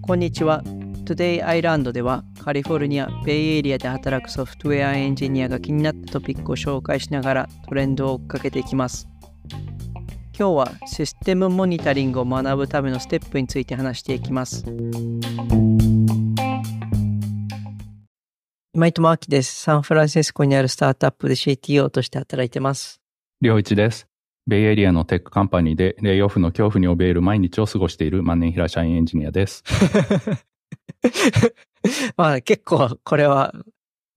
こんにちは。Today Island ではカリフォルニア、ベイエリアで働くソフトウェアエンジニアが気になったトピックを紹介しながらトレンドを追っかけていきます。今日はシステムモニタリングを学ぶためのステップについて話していきます。今井智明です。サンフランシスコにあるスタートアップで CTO として働いてます。良一です。ベイエリアのテックカンパニーでレイオフの恐怖に怯える毎日を過ごしている万年平社員エンジニアです。まあ結構これは、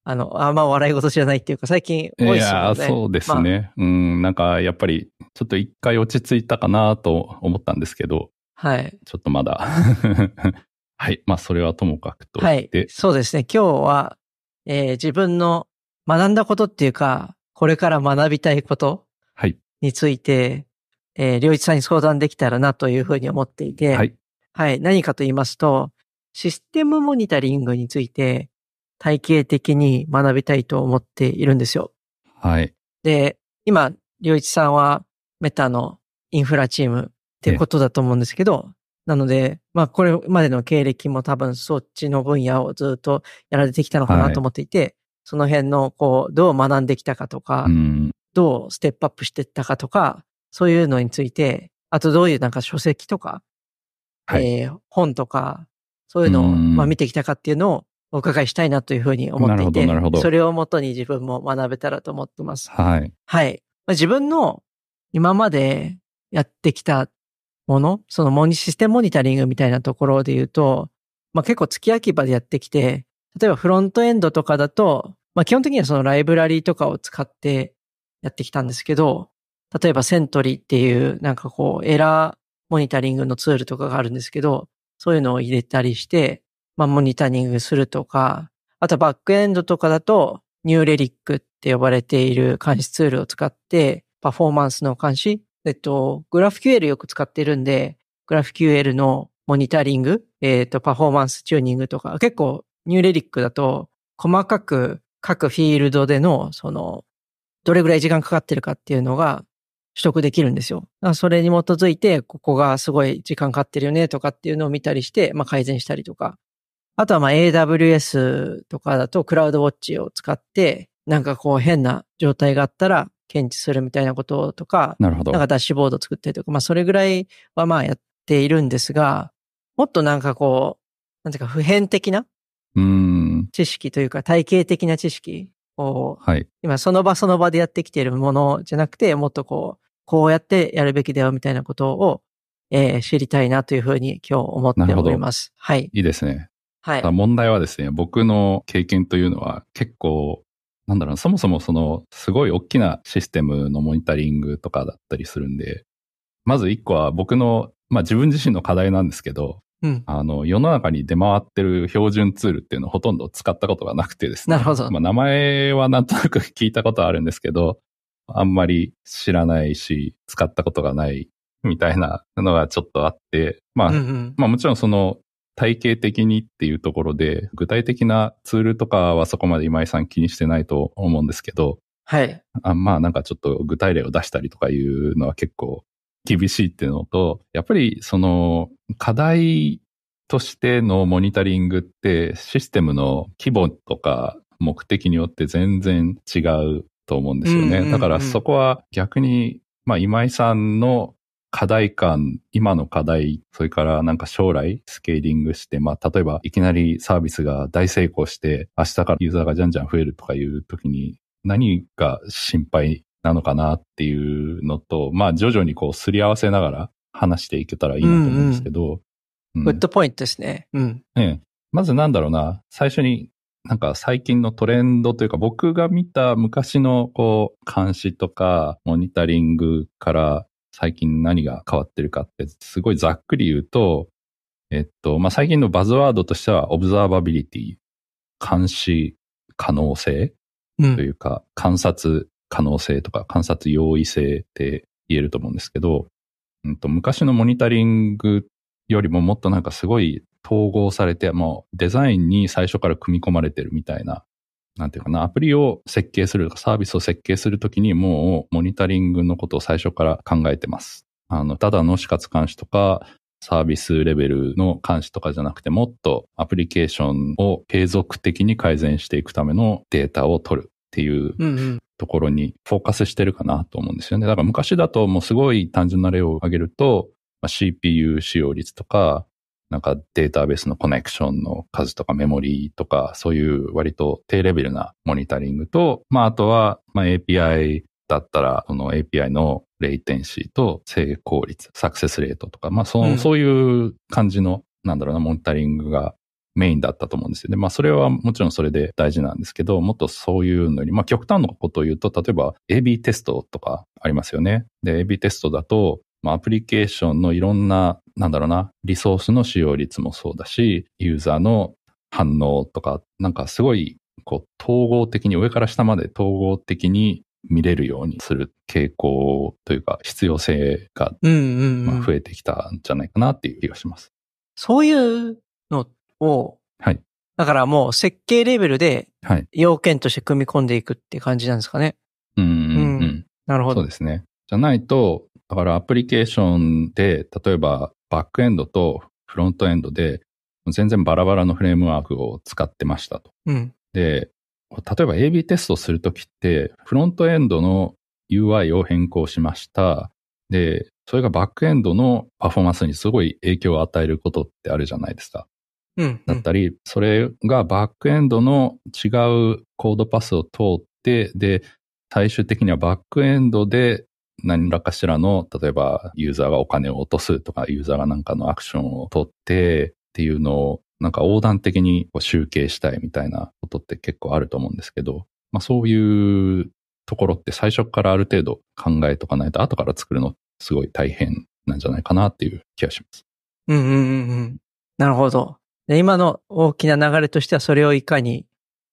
あの、あんま笑い事じゃないっていうか最近多いですよね。やー、そうですね。うん、なんかやっぱりちょっと一回落ち着いたかなと思ったんですけど、はい。ちょっとまだ。はい。まあそれはともかくとはい。そうですね。今日は、えー自分の学んだことっていうか、これから学びたいことはい。について、えー、良一さんに相談できたらなというふうに思っていて、はい。はい。何かと言いますと、システムモニタリングについて体系的に学びたいと思っているんですよ。はい。で、今、良一さんはメタのインフラチームってことだと思うんですけど、なので、まあこれまでの経歴も多分そっちの分野をずっとやられてきたのかなと思っていて、その辺のこう、どう学んできたかとか、うん。どうステップアップしていったかとか、そういうのについて、あとどういうなんか書籍とか、はい。えー本とか、そういうのをうんまあ見てきたかっていうのをお伺いしたいなというふうに思っていて、どそれをもとに自分も学べたらと思ってます。はい。はい。まあ自分の今までやってきたもの、そのモニシステムモニタリングみたいなところで言うと、まあ結構月焼き場でやってきて、例えばフロントエンドとかだと、まあ基本的にはそのライブラリーとかを使ってやってきたんですけど、例えばセントリーっていうなんかこうエラーモニタリングのツールとかがあるんですけど、そういうのを入れたりして、まあモニタリングするとか、あとバックエンドとかだと、ニューレリックって呼ばれている監視ツールを使って、パフォーマンスの監視、えっと、グラフ QL よく使ってるんで、グラフ QL のモニタリング、えっと、パフォーマンスチューニングとか、結構、ニューレリックだと、細かく各フィールドでの、その、どれぐらい時間かかってるかっていうのが取得できるんですよ。それに基づいて、ここがすごい時間かかってるよねとかっていうのを見たりして、まあ改善したりとか。あとはまあ AWS とかだとクラウドウォッチを使って、なんかこう変な状態があったら検知するみたいなこととか、なるほど。なんかダッシュボード作ったりとか、まあそれぐらいはまあやっているんですが、もっとなんかこう、なんていうか普遍的なうん。知識というか体系的な知識をはい。今その場その場でやってきているものじゃなくて、もっとこう、こうやってやるべきだよみたいなことを、えー知りたいなというふうに今日思っております。はい。いいですね。はい。問題はですね、僕の経験というのは結構、なんだろうな、そもそもその、すごい大きなシステムのモニタリングとかだったりするんで、まず一個は僕の、まあ自分自身の課題なんですけど、うん。あの、世の中に出回ってる標準ツールっていうのをほとんど使ったことがなくてですね。なるほどまあ名前はなんとなく聞いたことはあるんですけど、あんまり知らないし、使ったことがないみたいなのがちょっとあって、まあ、うんうん。まあもちろんその体系的にっていうところで、具体的なツールとかはそこまで今井さん気にしてないと思うんですけど、はい。あまあなんかちょっと具体例を出したりとかいうのは結構厳しいっていうのと、やっぱりその課題としてのモニタリングってシステムの規模とか目的によって全然違うと思うんですよね。うんうんうんだからそこは逆に、まあ今井さんの課題感、今の課題、それからなんか将来スケーリングして、まあ例えばいきなりサービスが大成功して明日からユーザーがじゃんじゃん増えるとかいう時に何が心配なのかなっていうのと、まあ徐々にこうすり合わせながら話していけたらいいなと思うんですけど、うん good point ですね。うん。ええ。まずなんだろうな、最初になんか最近のトレンドというか僕が見た昔のこう監視とかモニタリングから最近何が変わってるかってすごいざっくり言うと、えっと、まあ、最近のバズワードとしては observability、監視可能性うんというか観察可能性とか観察容易性って言えると思うんですけど、うんと昔のモニタリングよりももっとなんかすごい統合されて、もうデザインに最初から組み込まれてるみたいな、なんていうかな、アプリを設計するとかサービスを設計するときにもうモニタリングのことを最初から考えてます。あの、ただの死活監視とか、サービスレベルの監視とかじゃなくて、もっとアプリケーションを継続的に改善していくためのデータを取る。っていう。ところにフォーカスしてるかなと思うんですよね。だから昔だともうすごい単純な例を挙げると、まあ CPU 使用率とか、なんかデータベースのコネクションの数とかメモリーとか、そういう割と低レベルなモニタリングと、まああとは、まあ API だったら、その API のレイテンシーと成功率、サクセスレートとか、まあそ,、うんそういう感じの、なんだろうな、モニタリングがメインだったと思うんですよね。まあそれはもちろんそれで大事なんですけど、もっとそういうのより、まあ極端なことを言うと、例えば AB テストとかありますよね。で、AB テストだと、まあアプリケーションのいろんな、なんだろうな、リソースの使用率もそうだし、ユーザーの反応とか、なんかすごい、こう、統合的に、上から下まで統合的に見れるようにする傾向というか、必要性が増えてきたんじゃないかなっていう気がします。そういうのを、はい。だからもう設計レベルではい。要件として組み込んでいくって感じなんですかね。うんうんうん。うんなるほど。そうですね。じゃないと、だからアプリケーションで、例えばバックエンドとフロントエンドで、全然バラバラのフレームワークを使ってましたと。うん。で、例えば AB テストするときって、フロントエンドの UI を変更しました。で、それがバックエンドのパフォーマンスにすごい影響を与えることってあるじゃないですか。うん。だったり、それがバックエンドの違うコードパスを通って、で、最終的にはバックエンドで何らかしらの、例えばユーザーがお金を落とすとか、ユーザーがなんかのアクションを取ってっていうのを、なんか横断的に集計したいみたいなことって結構あると思うんですけど、まあそういうところって最初からある程度考えとかないと後から作るのすごい大変なんじゃないかなっていう気がします。うんうんうんうん。なるほど。で今の大きな流れとしてはそれをいかに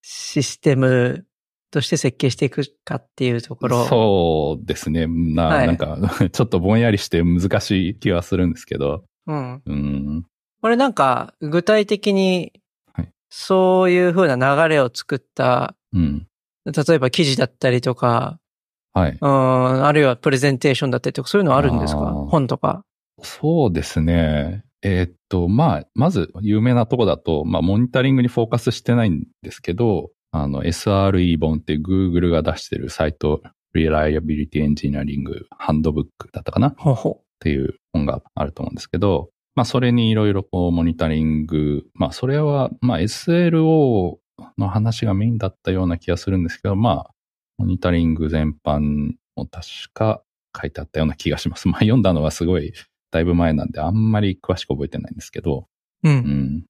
システムとして設計していくかっていうところ。そうですね。な、はいなんか、ちょっとぼんやりして難しい気はするんですけど。うん。うん。これなんか具体的にはいそういう風な流れを作った、うん。例えば記事だったりとか、はい。うん、あるいはプレゼンテーションだったりとか、そういうのあるんですか？本とか。そうですね。えーっと、まあ、まず有名なとこだと、まあ、モニタリングにフォーカスしてないんですけど、あの、SRE 本って Google が出してるサイト、Reliability Engineering Handbook だったかな？っていう本があると思うんですけど、まあそれにいろいろこうモニタリング、まあそれはまあ SLO の話がメインだったような気がするんですけど、まあモニタリング全般も確か書いてあったような気がします。まあ読んだのはすごいだいぶ前なんであんまり詳しく覚えてないんですけど、う。う。うんん。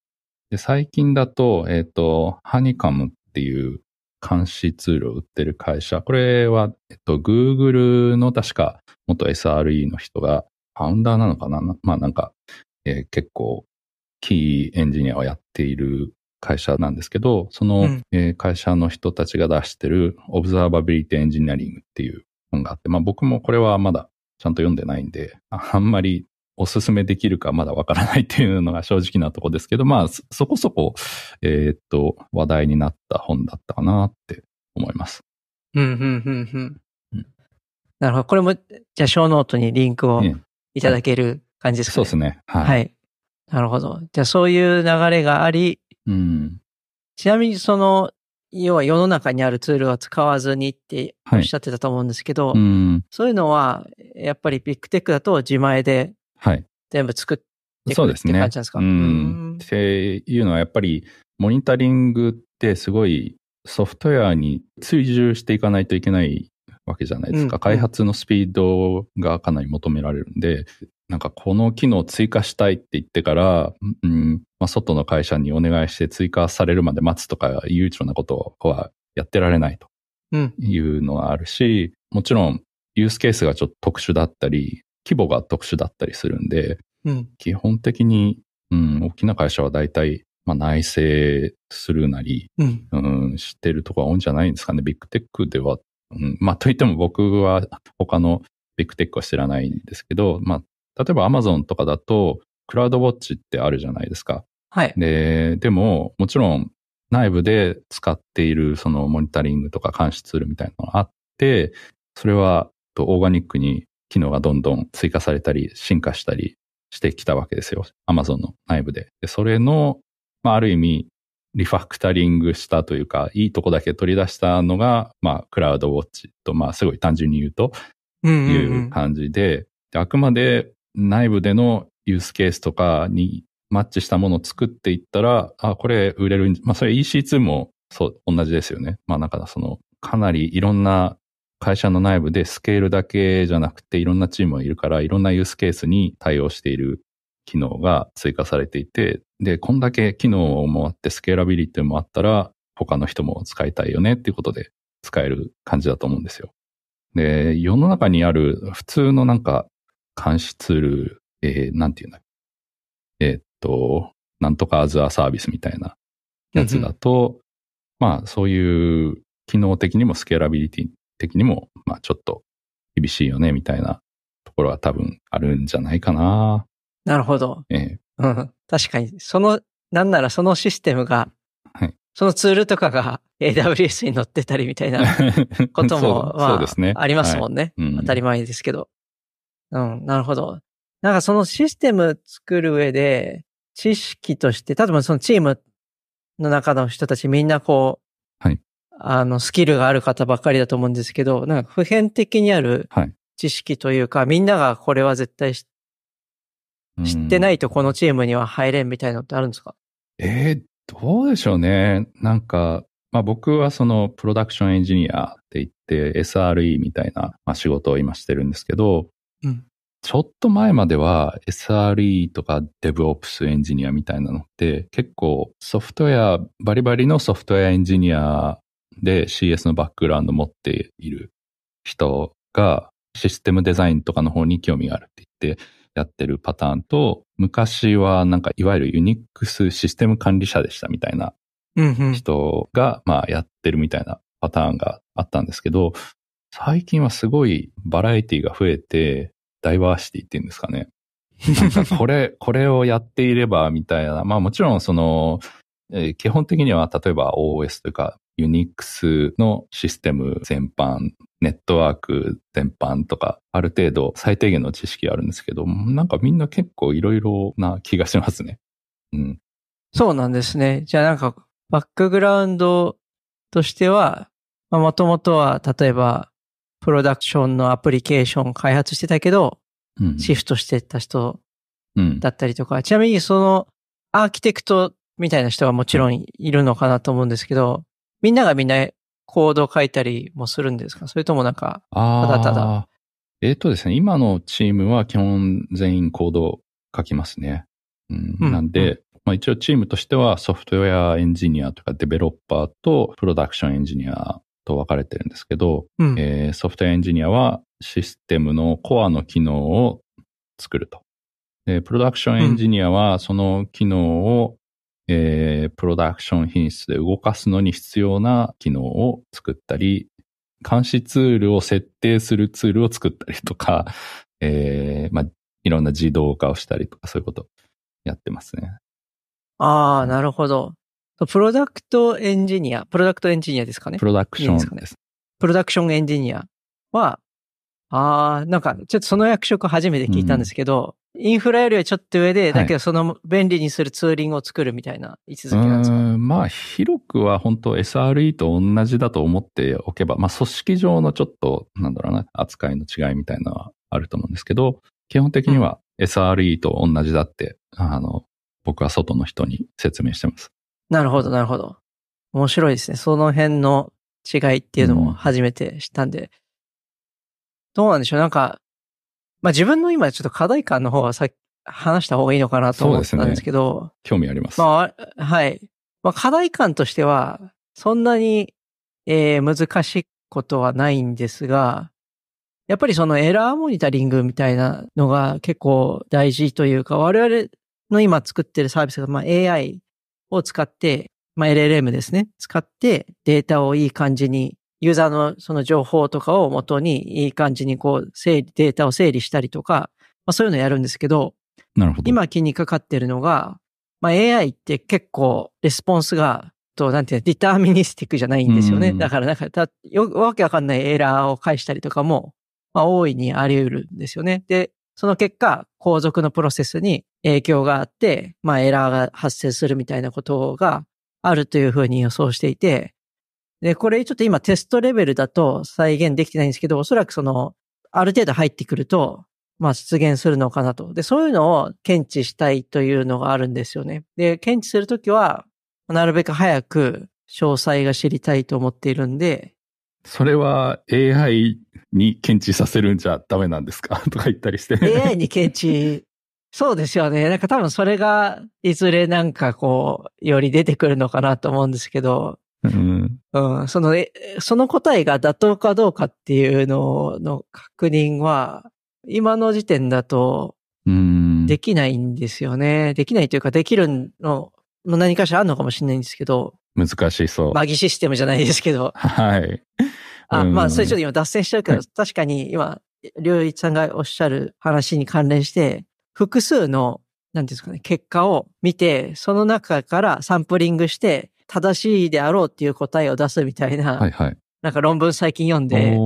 で、最近だと、えっ、と、ハニカムっていう監視ツールを売ってる会社。これは、えっと、Google の確か元 SRE の人が、ファウンダーなのかな？なまあなんか、えー結構、キーエンジニアをやっている会社なんですけど、その、うんえー会社の人たちが出してる Observability Engineering っていう本があって、まあ僕もこれはまだちゃんと読んでないんで、ああんまりおすすめできるかまだわからないっていうのが正直なとこですけど、まあそそこそこ、えーっと、話題になった本だったかなって思います。うん、うん、うん、うんうん。なるほど。これも、じゃあ、 show note にリンクをええいただける感じですかね？そうですね。はい。はい。なるほど。じゃあ、そういう流れがあり、うん。ちなみにその、要は世の中にあるツールは使わずにっておっしゃってたと思うんですけど、うん。そういうのは、やっぱりビッグテックだと自前ではい。全部作ってくるってそうですね。感じなんですか？うん。っていうのはやっぱり、モニタリングってすごいソフトウェアに追従していかないといけないわけじゃないですか。うん開発のスピードがかなり求められるんで、なんかこの機能を追加したいって言ってから、うんまあ、外の会社にお願いして追加されるまで待つとか悠長なことはやってられないとうん。いうのがあるし、もちろんユースケースがちょっと特殊だったり、規模が特殊だったりするんで、うん。基本的に、うん、大きな会社は大体、まあ、内製するなり、うん。うん、してるところが多いんじゃないんですかね。ビッグテックでは。うん、まあ、といっても僕は他のビッグテックは知らないんですけど、まあ、例えば Amazon とかだと、クラウドウォッチってあるじゃないですか。はい。で、でも、もちろん内部で使っているそのモニタリングとか監視ツールみたいなのがあって、それはとオーガニックに機能がどんどん追加されたり、進化したりしてきたわけですよ。Amazon の内部で。でそれの、まあ、ある意味、リファクタリングしたというか、いいとこだけ取り出したのが、まあ、クラウドウォッチと、まあ、すごい単純に言うと、いう感じで、であくまで内部でのユースケースとかにマッチしたものを作っていったら、あ、これ売れる。まあ、それ EC2 もそう、同じですよね。まあ、なんかその、かなりいろんな会社の内部でスケールだけじゃなくていろんなチームがいるからいろんなユースケースに対応している機能が追加されていて、で、こんだけ機能もあってスケーラビリティもあったら他の人も使いたいよねっていうことで使える感じだと思うんですよ。で、世の中にある普通のなんか監視ツール、えー、なんていうんだえー、っと、なんとかアズアサービスみたいなやつだと、まあそういう機能的にもスケーラビリティ的にも、まあちょっと厳しいよね、みたいなところは多分あるんじゃないかな。なるほど。ええ。うん。確かに、その、なんならそのシステムが、はい、そのツールとかが AWS に載ってたりみたいな ことも、まあ、ね、ありますもんね、はいうん、当たり前ですけど。うん、なるほど。なんかそのシステム作る上で、知識として、例えばそのチームの中の人たちみんなこう、はい。あの、スキルがある方ばっかりだと思うんですけど、なんか普遍的にある知識というか、はい、みんながこれは絶対知ってないとこのチームには入れんみたいなのってあるんですか？えー、どうでしょうね。なんか、まあ僕はそのプロダクションエンジニアって言って SRE みたいな、まあ、仕事を今してるんですけど、うん、ちょっと前までは SRE とか DevOps エンジニアみたいなのって結構ソフトウェア、バリバリのソフトウェアエンジニアで CS のバックグラウンド持っている人がシステムデザインとかの方に興味があるって言ってやってるパターンと、昔はなんかいわゆる Unix システム管理者でしたみたいな人がまあやってるみたいなパターンがあったんですけど、最近はすごいバラエティが増えて、ダイバーシティっていうんですかね。なんかこれ、これをやっていればみたいな。まあもちろんその、えー、基本的には例えば OS というか Unix のシステム全般、ネットワーク全般とか、ある程度最低限の知識あるんですけど、なんかみんな結構いろいろな気がしますね。うん。そうなんですね。じゃあなんか、バックグラウンドとしては、もともとは例えばプロダクションのアプリケーション開発してたけど、うん、シフトしてた人だったりとか、うん、ちなみにそのアーキテクトみたいな人はもちろんいるのかなと思うんですけど、みんながみんなコード書いたりもするんですか？それともなんか、ただただ。えっ、ー、とですね、今のチームは基本全員コード書きますね。うん、うん、なんで、まあ、一応チームとしてはソフトウェアエンジニアとかデベロッパーとプロダクションエンジニアと分かれてるんですけど、うん、えー、ソフトウェアエンジニアはシステムのコアの機能を作ると。で、プロダクションエンジニアはその機能を、うん、えー、プロダクション品質で動かすのに必要な機能を作ったり、監視ツールを設定するツールを作ったりとか、えー、まあ、いろんな自動化をしたりとかそういうことやってますね。ああ、なるほど。プロダクトエンジニア、プロダクトエンジニアですかね？プロダクションですね。プロダクションエンジニアは、ああ、なんかちょっとその役職初めて聞いたんですけど、うん、インフラよりはちょっと上で、だけどその便利にする tooling を作るみたいな位置づけなんですか、まあ広くは本当 SRE と同じだと思っておけば、まあ組織上のちょっと、なんだろうな、扱いの違いみたいなのはあると思うんですけど、基本的には SRE と同じだって、あの、僕は外の人に説明してます。なるほど、なるほど。面白いですね。その辺の違いっていうのも初めて知ったんで。うん、どうなんでしょう？なんか、まあ自分の今ちょっと課題感の方はさ話した方がいいのかなと思ったんですけど。ね、興味あります。まあ、はい。まあ課題感としては、そんなに、えー、難しいことはないんですが、やっぱりそのエラーモニタリングみたいなのが結構大事というか、我々の今作ってるサービスが、まあ AI を使って、まあ、LLM ですね。使ってデータをいい感じに、ユーザーのその情報とかを元にいい感じにこう、整理、データを整理したりとか、まあ、そういうのをやるんですけど、なるほど。今気にかかってるのが、まあ、AI って結構レスポンスが、と、なんていうの、 deterministic じゃないんですよね。だからなんか、たよ、わけわかんないエラーを返したりとかも、まあ、大いにあり得るんですよね。で、その結果、後続のプロセスに影響があって、まあ、エラーが発生するみたいなことがあるというふうに予想していて、で、これちょっと今テストレベルだと再現できてないんですけど、おそらくその、ある程度入ってくると、まあ出現するのかなと。で、そういうのを検知したいというのがあるんですよね。で、検知するときは、なるべく早く詳細が知りたいと思っているんで。それは AI に検知させるんじゃダメなんですか？とか言ったりして。AI に検知、そうですよね。なんか多分それがいずれなんかこう、より出てくるのかなと思うんですけど、うん、うん、その、その答えが妥当かどうかっていうのの確認は、今の時点だと、できないんですよね。できないというか、できるの、の何かしらあるのかもしれないんですけど。難しそう。マギシステムじゃないですけど。はい。あ、まあ、それちょっと今脱線しちゃうけど、はい、確かに今、りょういちさんがおっしゃる話に関連して、複数の、なんですかね、結果を見て、その中からサンプリングして、正しいであろうっていう答えを出すみたいな、はいはい、なんか論文最近読んで、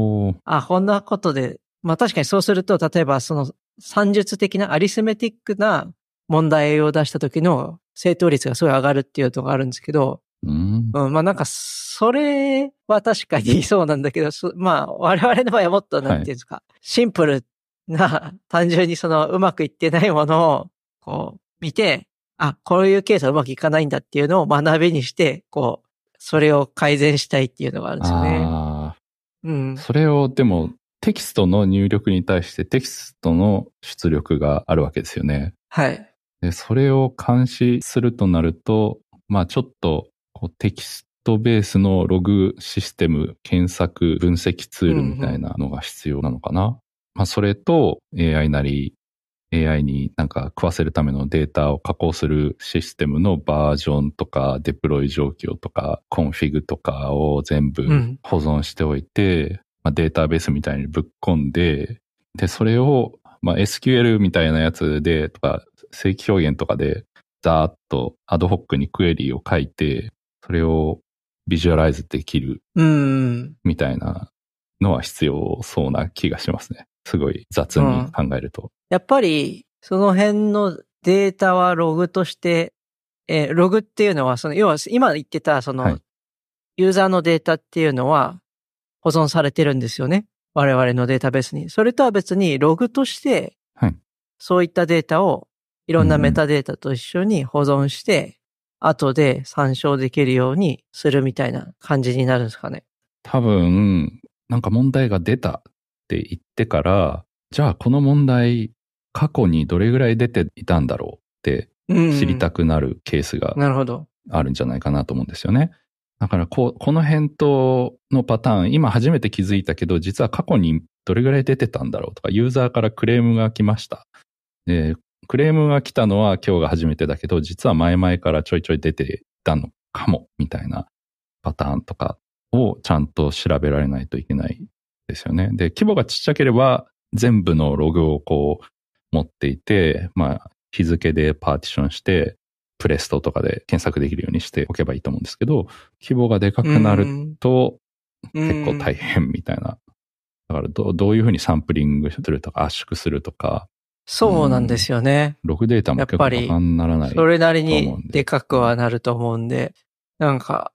あ、こんなことで、まあ確かにそうすると、例えばその算術的なアリスメティックな問題を出した時の正答率がすごい上がるっていうのがあるんですけど、うん、うん、まあなんか、それは確かに そうなんだけど、まあ我々の場合はもっとなんていうんですか、はい、シンプルな、単純にそのうまくいってないものを、こう、見て、あ、こういうケースはうまくいかないんだっていうのを学びにして、こう、それを改善したいっていうのがあるんですよね。あうん。それを、でも、テキストの入力に対してテキストの出力があるわけですよね。はい。で、それを監視するとなると、まあちょっと、こう、テキストベースのログシステム、検索、分析ツールみたいなのが必要なのかな。うんうん、まあそれと AI なり AI になんか食わせるためのデータを加工するシステムのバージョンとか、デプロイ状況とか、コンフィグとかを全部保存しておいて、うん、まあ、データベースみたいにぶっ込んで、で、それを、まあ、SQL みたいなやつで、とか、正規表現とかで、ざーっとアドホックにクエリーを書いて、それをビジュアライズできる、みたいなのは必要そうな気がしますね。すごい雑に考えると。やっぱり、その辺のデータはログとして、えー、ログっていうのは、その、要は今言ってた、その、はい、ユーザーのデータっていうのは保存されてるんですよね。我々のデータベースに。それとは別にログとして、はい、そういったデータをいろんなメタデータと一緒に保存して、うん、後で参照できるようにするみたいな感じになるんですかね。多分、なんか問題が出たって言ってから、じゃあこの問題、過去にどれぐらい出ていたんだろうって知りたくなるケースがあるんじゃないかなと思うんですよね。だからこ、この返答のパターン、今初めて気づいたけど、実は過去にどれぐらい出てたんだろうとか、ユーザーからクレームが来ました。で、クレームが来たのは今日が初めてだけど、実は前々からちょいちょい出てたのかも、みたいなパターンとかをちゃんと調べられないといけないですよね。で、規模がちっちゃければ全部のログをこう持っていて、まあ日付でパーティションして、プレストとかで検索できるようにしておけばいいと思うんですけど、規模がでかくなると結構大変みたいな。だからどどういうふうにサンプリングするとか圧縮するとか。そうなんですよね。ログデータも結構バカにならない。それなりにでかくはなると思うんで、なんか、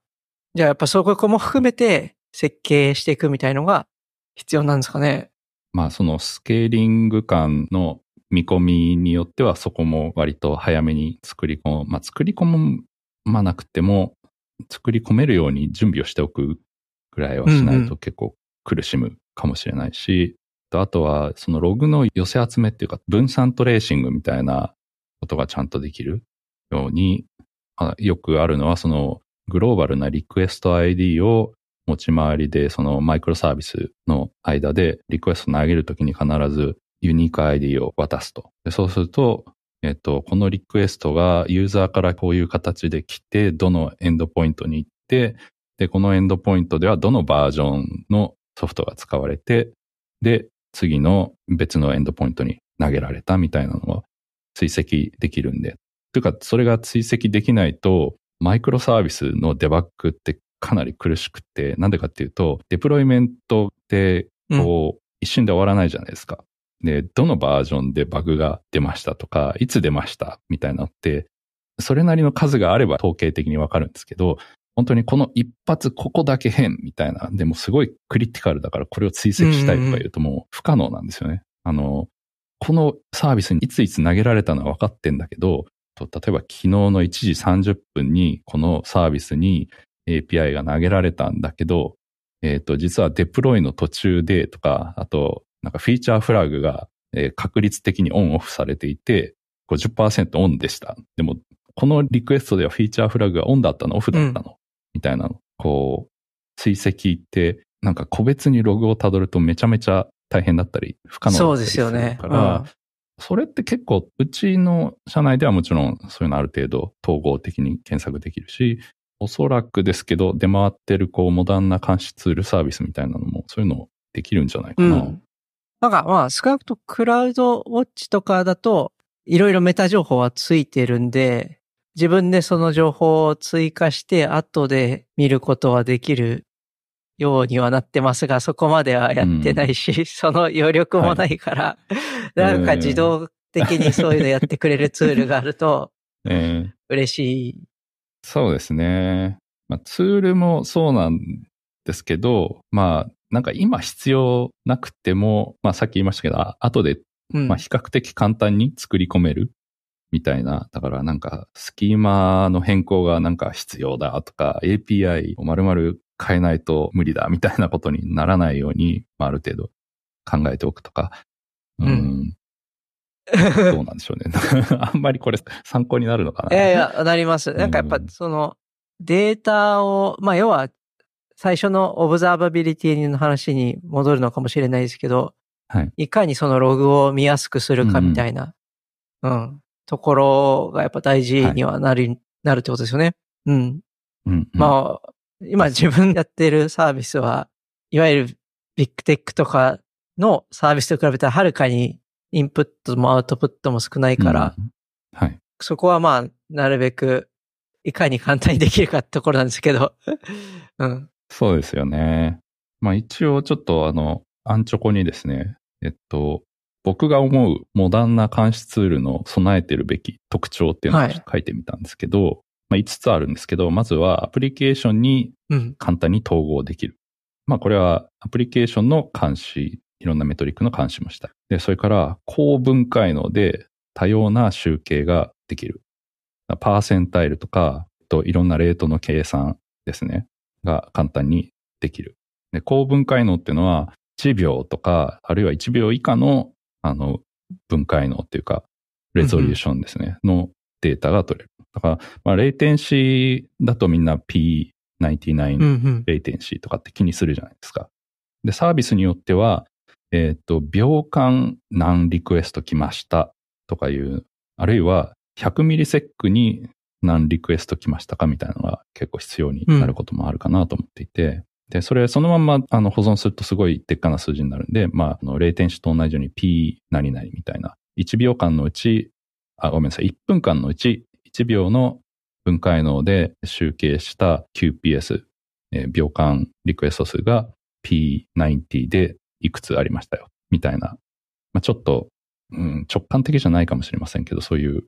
じゃあやっぱそこも含めて設計していくみたいのが必要なんですかね？まあそのスケーリング感の見込みによってはそこも割と早めに作り込む。まあ作り込まなくても作り込めるように準備をしておくぐらいはしないと結構苦しむかもしれないし、うんうん、あとはそのログの寄せ集めっていうか分散トレーシングみたいなことがちゃんとできるように、よくあるのはそのグローバルなリクエスト ID を持ち回りで、そのマイクロサービスの間でリクエスト投げるときに必ずユニーク ID を渡すと。そうすると、えっと、このリクエストがユーザーからこういう形で来て、どのエンドポイントに行って、で、このエンドポイントではどのバージョンのソフトが使われて、で、次の別のエンドポイントに投げられたみたいなのを追跡できるんで。というか、それが追跡できないと、マイクロサービスのデバッグってかなり苦しくて、なんでかっていうと、デプロイメントで、こう、一瞬で終わらないじゃないですか。で、どのバージョンでバグが出ましたとか、いつ出ましたみたいなのって、それなりの数があれば統計的にわかるんですけど、本当にこの一発ここだけ変みたいな、でもすごいクリティカルだからこれを追跡したいとか言うともう不可能なんですよね。あの、このサービスにいついつ投げられたのは分かってんだけど、例えば昨日の1時30分にこのサービスに API が投げられたんだけど、えっ、ー、と、実はデプロイの途中でとか、あと、なんかフィーチャーフラグが、えー、確率的にオンオフされていて、50%オンでした。でも、このリクエストではフィーチャーフラグがオンだったの？オフだったの、うん、みたいなの。こう、追跡って、なんか個別にログをたどるとめちゃめちゃ大変だったり、不可能だったりするから、そうですよね。うんそれって結構、うちの社内ではもちろんそういうのある程度統合的に検索できるし、おそらくですけど、出回ってるこう、モダンな監視ツールサービスみたいなのも、そういうのできるんじゃないかな。うん、なんかまあ、少なくともクラウドウォッチとかだと、いろいろメタ情報はついてるんで、自分でその情報を追加して後で見ることはできるようにはなってますが、そこまではやってないし、うん、その余力もないから、はい、なんか自動的にそういうのやってくれるツールがあると、嬉しい。そうですね。まあ、ツールもそうなんですけど、まあ、なんか今必要なくても、まあさっき言いましたけど、後で、まあ比較的簡単に作り込めるみたいな。だからなんかスキーマの変更がなんか必要だとか、API を丸々変えないと無理だみたいなことにならないように、まあ、ある程度考えておくとか。うん。うん どうなんでしょうね。あんまりこれ参考になるのかな。いやいや、なります。なんかやっぱそのデータを、まあ要は最初のオブザーバビリティの話に戻るのかもしれないですけど、はい、いかにそのログを見やすくするかみたいな、うん、うん、ところがやっぱ大事にはなる、はい、なるってことですよね。うん。うん、うん、まあ、今自分やってるサービスは、いわゆるビッグテックとかのサービスと比べたらはるかにインプットもアウトプットも少ないから、うん、はい。そこはまあ、なるべくいかに簡単にできるかってところなんですけど、うん。そうですよね。まあ一応ちょっとあの、アンチョコにですね、えっと、僕が思うモダンな監視ツールの備えてるべき特徴っていうのを書いてみたんですけど、まあ、5つあるんですけど、まずはアプリケーションに簡単に統合できる。うん、まあこれはアプリケーションの監視、いろんなメトリックの監視もした。で、それから高分解能で多様な集計ができる。パーセンタイルとか、といろんなレートの計算ですね。が簡単にできる。で、高分解能っていうのは1秒とか、あるいは1秒以下の、あの、分解能っていうか、レゾリューションですね、のデータが取れる。だから、まあ、レイテンシーだとみんな P99 レイテンシーとかって気にするじゃないですか。で、サービスによっては、えっ、ー、と、秒間何リクエスト来ましたとかいう、あるいは100ミリセックに何リクエスト来ましたかみたいなのが結構必要になることもあるかなと思っていて、うん、で、それそのまんまあの保存するとすごいでっかな数字になるんで、まあ、あの、レイテンシと同じように P 何々みたいな、1秒間のうち、あ、ごめんなさい、1分間のうち1秒の分解能で集計した QPS、えー、秒間リクエスト数が P90 でいくつありましたよ、みたいな。まあ、ちょっと、うん、直感的じゃないかもしれませんけど、そういう、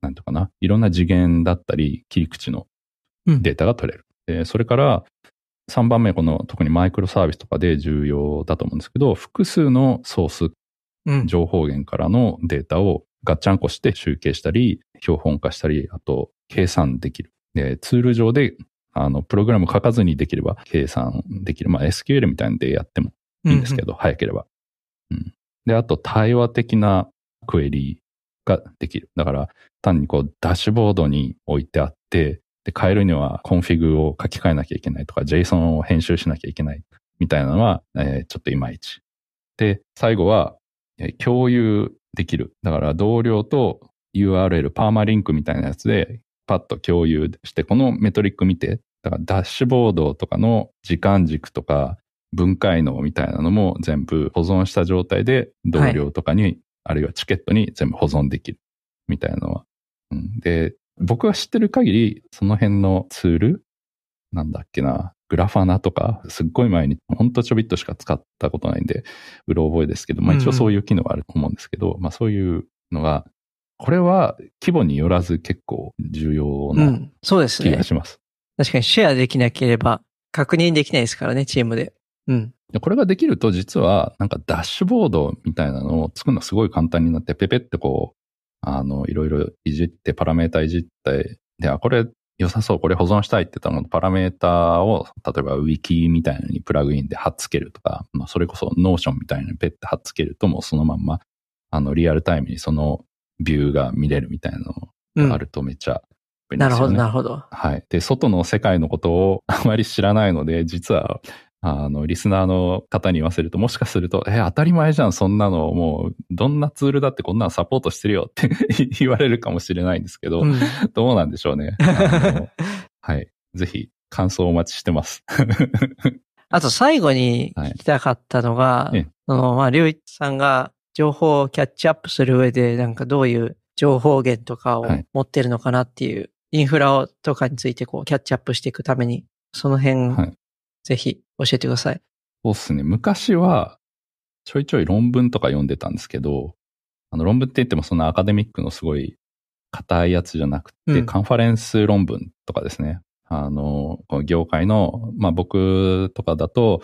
なんとかな、いろんな次元だったり、切り口のデータが取れる。うん、それから、3番目、この特にマイクロサービスとかで重要だと思うんですけど、複数のソース、情報源からのデータをガッチャンコして集計したり、標本化したり、あと計算できる。で、ツール上で、あの、プログラム書かずにできれば計算できる。まあ、SQL みたいんでやってもいいんですけど、うんうん、早ければ。うん。で、あと対話的なクエリができる。だから、単にこう、ダッシュボードに置いてあって、で、変えるにはコンフィグを書き換えなきゃいけないとか、JSON を編集しなきゃいけないみたいなのは、えー、ちょっといまいち。で、最後は、共有できる。だから同僚と URL、パーマリンクみたいなやつでパッと共有して、このメトリック見て、だからダッシュボードとかの時間軸とか分解能みたいなのも全部保存した状態で同僚とかに、はい、あるいはチケットに全部保存できるみたいなのは。うん、で、僕が知ってる限り、その辺のツールなんだっけな？グラファナとか、すっごい前に、ほんとちょびっとしか使ったことないんで、うろ覚えですけど、まあ一応そういう機能はあると思うんですけど、うん、まあそういうのが、これは規模によらず結構重要な気がします。うん、すね。確かにシェアできなければ確認できないですからね、チームで。うん。これができると実はなんかダッシュボードみたいなのを作るのすごい簡単になって、ペペってこう、あの、いろいろいじって、パラメータいじって、で、あ、これ良さそう、これ保存したいって言ったのパラメータを、例えばウィキみたいなのにプラグインで貼っつけるとか、まあ、それこそ Notion みたいなのにペッて貼っつけると、もうそのまんま、あの、リアルタイムにそのビューが見れるみたいなのがあるとめっちゃうん、なるほど、なるほど。はい。で、外の世界のことをあまり知らないので、実はあの、リスナーの方に言わせると、もしかすると、え、当たり前じゃん、そんなの、もう、どんなツールだってこんなのサポートしてるよって言われるかもしれないんですけど、うん、どうなんでしょうね。はい。ぜひ、感想をお待ちしてます。あと、最後に聞きたかったのが、はい、その、まあ、りゅういちさんが情報をキャッチアップする上で、なんかどういう情報源とかを持ってるのかなっていう、はい、インフラをとかについてこう、キャッチアップしていくために、その辺、ぜひ教えてください。そうっすね。昔は、ちょいちょい論文とか読んでたんですけど、あの論文って言ってもそのアカデミックのすごい硬いやつじゃなくて、うん、カンファレンス論文とかですね。あの、この業界の、まあ僕とかだと、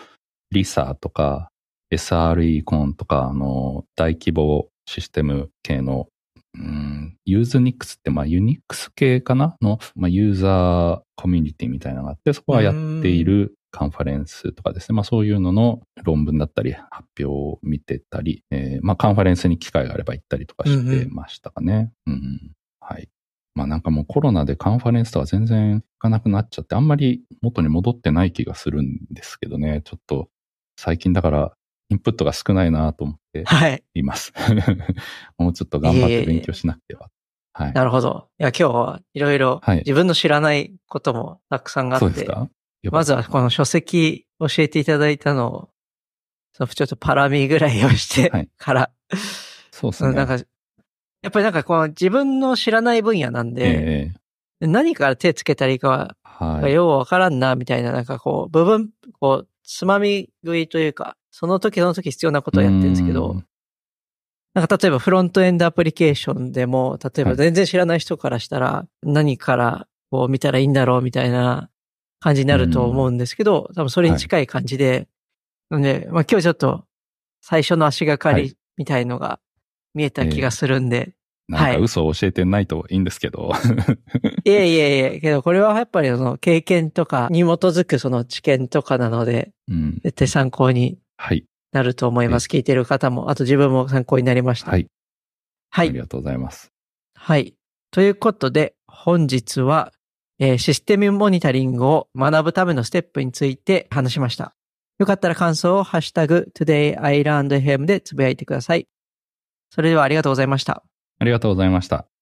リサとか、SRE コンとか、あの、大規模システム系の、うん、ユーズニックスって、まあユニックス系かなの、まあユーザーコミュニティみたいなのがあって、そこはやっているカンファレンスとかですね、まあそういうのの論文だったり発表を見てたり、えー、まあカンファレンスに機会があれば行ったりとかしてましたかね。うん、うん、はい。まあなんかもうコロナでカンファレンスとか全然行かなくなっちゃって、あんまり元に戻ってない気がするんですけどね、ちょっと最近だからインプットが少ないなと思っています。はい、もうちょっと頑張って勉強しなくては。はい。なるほど。いや、今日はいろいろ自分の知らないこともたくさんあって、すか？まずはこの書籍教えていただいたのを、ちょっとパラミぐらいをしてから、はい、そうですね。なんか、やっぱりなんかこの自分の知らない分野なんで、えー、何から手つけたらいいかは、ようわからんな、みたいな、なんかこう、部分、こう、つまみ食いというか、その時その時必要なことをやってるんですけど、なんか例えばフロントエンドアプリケーションでも、例えば全然知らない人からしたら、何からこう見たらいいんだろうみたいな感じになると思うんですけど、多分それに近い感じで、はい、なんで、まあ今日ちょっと最初の足がかりみたいのが見えた気がするんで、なんか嘘を教えてないといいんですけど。いえいえいえ、けどこれはやっぱりその経験とかに基づくその知見とかなので、うん、絶対参考になると思います。はい、聞いてる方も、あと自分も参考になりました。はい。はい。ありがとうございます。はい。ということで、本日はえー、システムモニタリングを学ぶためのステップについて話しました。よかったら感想をハッシュタグ todayislandfm でつぶやいてください。それではありがとうございました。ありがとうございました。